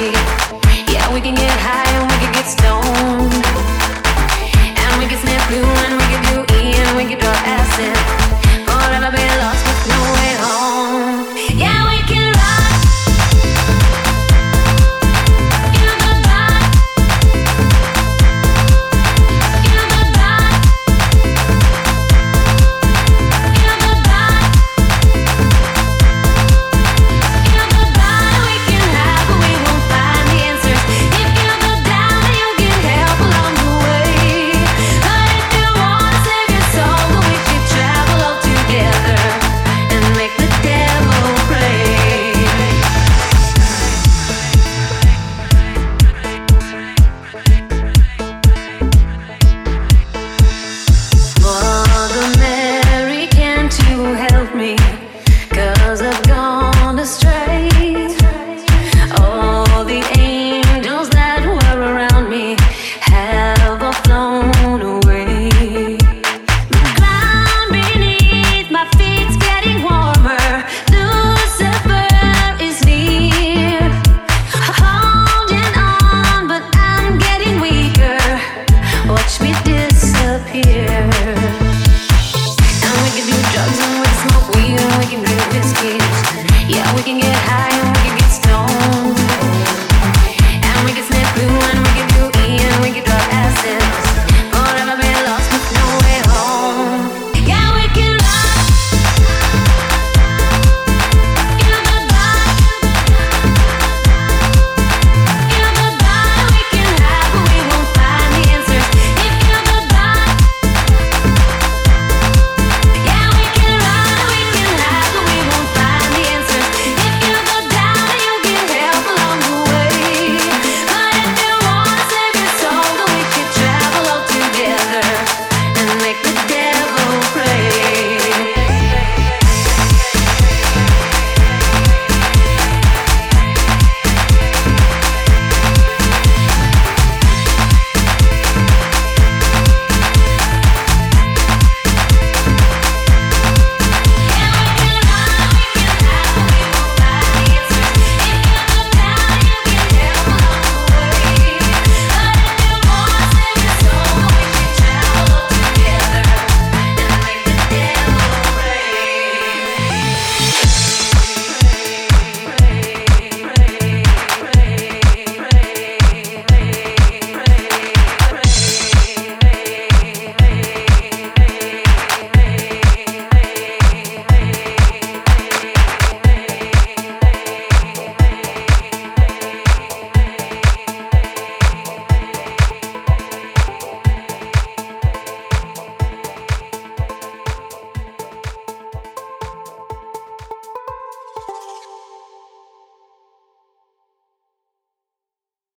lucky.